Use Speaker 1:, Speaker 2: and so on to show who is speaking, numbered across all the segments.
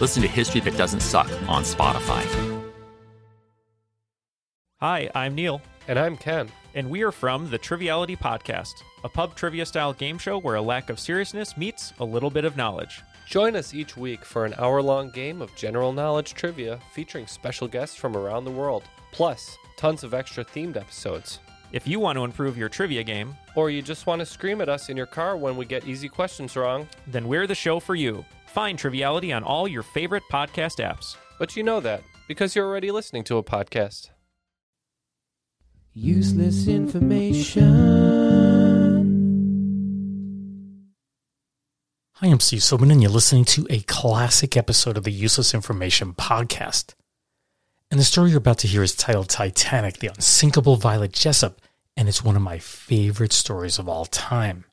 Speaker 1: Listen to History That Doesn't Suck on Spotify.
Speaker 2: Hi, I'm Neil,
Speaker 3: And I'm Ken.
Speaker 2: and we are from the Triviality Podcast, a pub trivia style game show where a lack of seriousness meets a little bit of knowledge.
Speaker 3: Join us each week for an hour long game of general knowledge trivia featuring special guests from around the world, plus tons of extra themed episodes.
Speaker 2: If you want to improve your trivia game,
Speaker 3: Or you just want to scream at us in your car when we get easy questions wrong,
Speaker 2: then we're the show for you. Find Triviality on all your favorite podcast apps.
Speaker 3: but you know that because you're already listening to a podcast.
Speaker 4: Useless information.
Speaker 5: Hi, I'm Steve Silverman, and you're listening to a classic episode of the Useless Information Podcast. And the story you're about to hear is titled Titanic, the Unsinkable Violet Jessop, and it's one of my favorite stories of all time.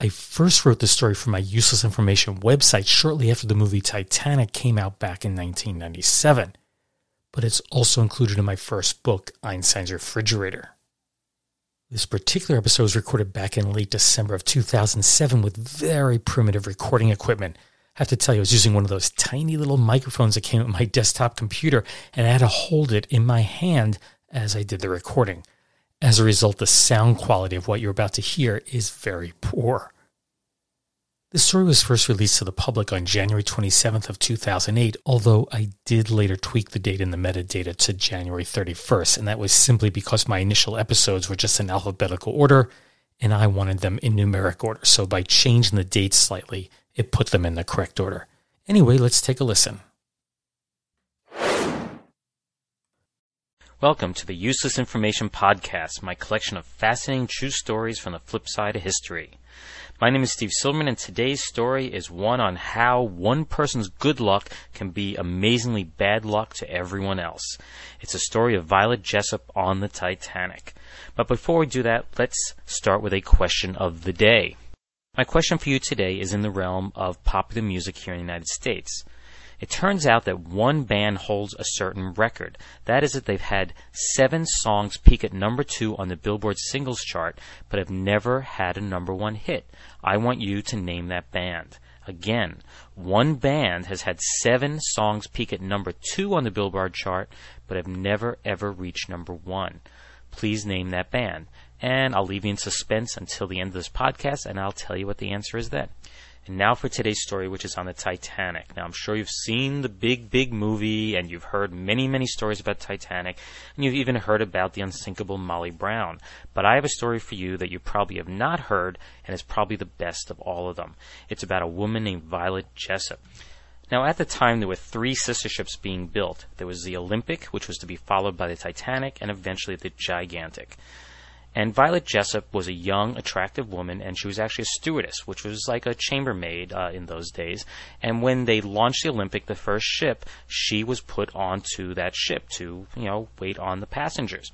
Speaker 5: I first wrote the story for my Useless Information website shortly after the movie Titanic came out back in 1997, but it's also included in my first book, Einstein's Refrigerator. This particular episode was recorded back in late December of 2007 with very primitive recording equipment. I have to tell you, I was using one of those tiny little microphones that came with my desktop computer, and I had to hold it in my hand as I did the recording. As a result, the sound quality of what you're about to hear is very poor. The story was first released to the public on January 27th of 2008, although I did later tweak the date in the metadata to January 31st, and that was simply because my initial episodes were just in alphabetical order and I wanted them in numeric order. So by changing the dates slightly, it put them in the correct order. Anyway, let's take a listen.
Speaker 6: Welcome to the Useless Information Podcast, my collection of fascinating true stories from the flip side of history. My name is Steve Silverman, and today's story is one on how one person's good luck can be amazingly bad luck to everyone else. It's a story of Violet Jessop on the Titanic. But before we do that, let's start with a question of the day. My question for you today is in the realm of popular music here in the United States. It turns out that one band holds a certain record. That is that they've had seven songs peak at number two on the Billboard singles chart, but have never had a number one hit. I want you to name that band. Again, one band has had seven songs peak at number two on the Billboard chart, but have never ever reached number one. Please name that band. And I'll leave you in suspense until the end of this podcast, and I'll tell you what the answer is then. And now for today's story, which is on the Titanic. Now, I'm sure you've seen the big, big movie, and you've heard many, many stories about Titanic, and you've even heard about the unsinkable Molly Brown. But I have a story for you that you probably have not heard, and is probably the best of all of them. It's about a woman named Violet Jessop. Now, at the time, there were three sister ships being built. There was the Olympic, which was to be followed by the Titanic, and eventually the Gigantic. And Violet Jessop was a young, attractive woman, and she was actually a stewardess, which was like a chambermaid uh, in those days. And when they launched the Olympic, the first ship, she was put onto that ship to, you know, wait on the passengers.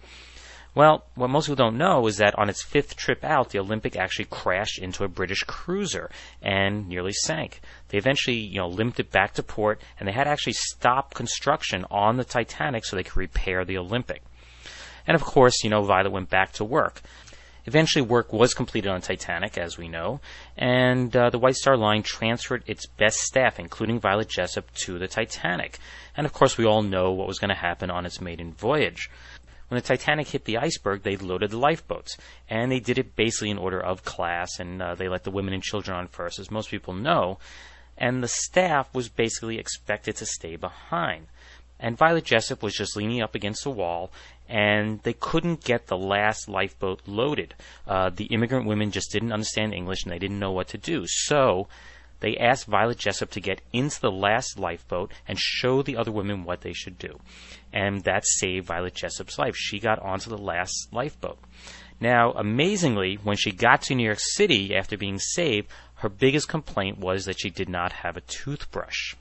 Speaker 6: Well, what most people don't know is that on its fifth trip out, the Olympic actually crashed into a British cruiser and nearly sank. They eventually, you know, limped it back to port, and they had to actually stop construction on the Titanic so they could repair the Olympic. And of course, you know, Violet went back to work. Eventually, work was completed on Titanic, as we know, and uh, the White Star Line transferred its best staff, including Violet Jessop, to the Titanic. And of course, we all know what was going to happen on its maiden voyage. When the Titanic hit the iceberg, they loaded the lifeboats, and they did it basically in order of class, and uh, they let the women and children on first, as most people know. And the staff was basically expected to stay behind. And Violet Jessop was just leaning up against the wall, and they couldn't get the last lifeboat loaded. Uh, the immigrant women just didn't understand English, and they didn't know what to do. So they asked Violet Jessop to get into the last lifeboat and show the other women what they should do. And that saved Violet Jessop's life. She got onto the last lifeboat. Now, amazingly, when she got to New York City after being saved, her biggest complaint was that she did not have a toothbrush.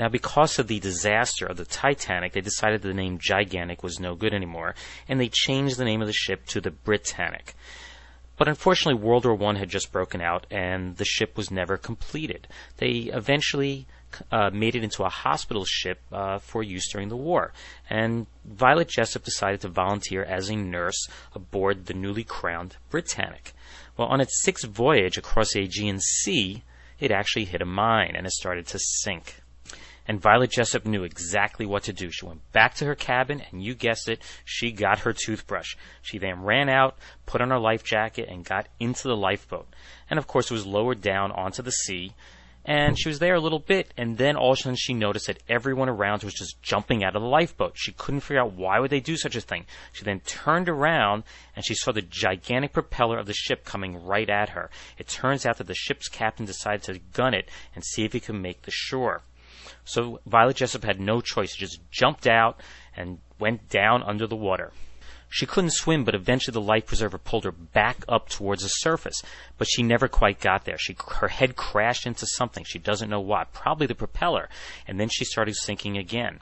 Speaker 6: Now, because of the disaster of the Titanic, they decided the name Gigantic was no good anymore, and they changed the name of the ship to the Britannic. But unfortunately, World War I had just broken out, and the ship was never completed. They eventually uh, made it into a hospital ship uh, for use during the war. And Violet Jessop decided to volunteer as a nurse aboard the newly crowned Britannic. Well, on its sixth voyage across the Aegean Sea, it actually hit a mine and it started to sink. And Violet Jessop knew exactly what to do. She went back to her cabin, and you guessed it, she got her toothbrush. She then ran out, put on her life jacket, and got into the lifeboat. And of course, it was lowered down onto the sea and she was there a little bit, and then all of a sudden she noticed that everyone around was just jumping out of the lifeboat. She couldn't figure out why would they do such a thing. She then turned around and she saw the gigantic propeller of the ship coming right at her. It turns out that the ship's captain decided to gun it and see if he could make the shore. So Violet Jessop had no choice; she just jumped out and went down under the water. She couldn't swim, but eventually the life preserver pulled her back up towards the surface. But she never quite got there. She, her head crashed into something. She doesn't know what. Probably the propeller. And then she started sinking again.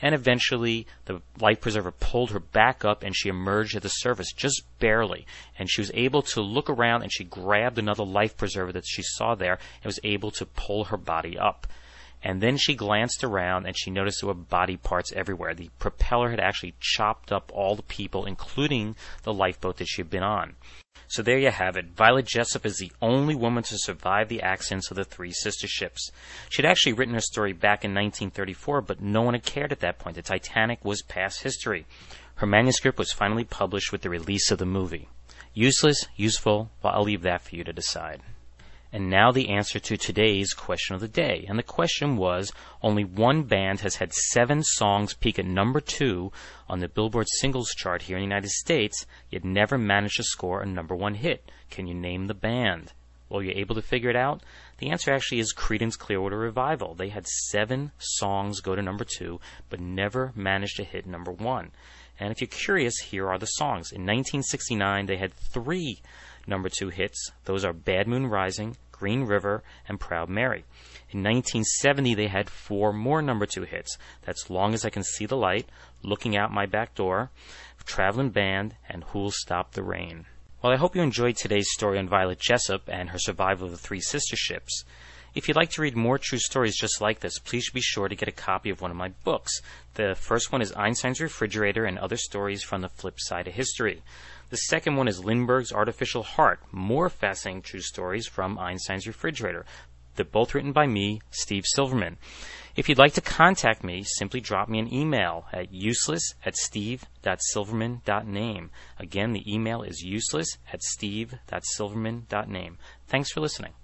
Speaker 6: And eventually, the life preserver pulled her back up and she emerged at the surface just barely. And she was able to look around and she grabbed another life preserver that she saw there and was able to pull her body up. And then she glanced around and she noticed there were body parts everywhere. The propeller had actually chopped up all the people, including the lifeboat that she had been on. So there you have it. Violet Jessop is the only woman to survive the accidents of the three sister ships. She'd actually written her story back in 1934, but no one had cared at that point. The Titanic was past history. Her manuscript was finally published with the release of the movie. Useless, useful, well, I'll leave that for you to decide. And now the answer to today's question of the day. And the question was only one band has had seven songs peak at number two on the Billboard singles chart here in the United States, yet never managed to score a number one hit. Can you name the band? Well, you're able to figure it out? The answer actually is Creedence Clearwater Revival. They had seven songs go to number two, but never managed to hit number one. And if you're curious, here are the songs. In 1969, they had three number two hits. Those are Bad Moon Rising, Green River, and Proud Mary. In 1970, they had four more number two hits. That's Long as I Can See the Light, Looking Out My Back Door, Traveling Band, and Who'll Stop the Rain. Well, I hope you enjoyed today's story on Violet Jessop and her survival of the three sister ships. If you'd like to read more true stories just like this, please be sure to get a copy of one of my books. The first one is Einstein's Refrigerator and Other Stories from the Flip Side of History. The second one is Lindbergh's Artificial Heart, more fascinating true stories from Einstein's Refrigerator. They're both written by me, Steve Silverman. If you'd like to contact me, simply drop me an email at useless at steve.silverman.name. Again, the email is useless at steve.silverman.name. Thanks for listening.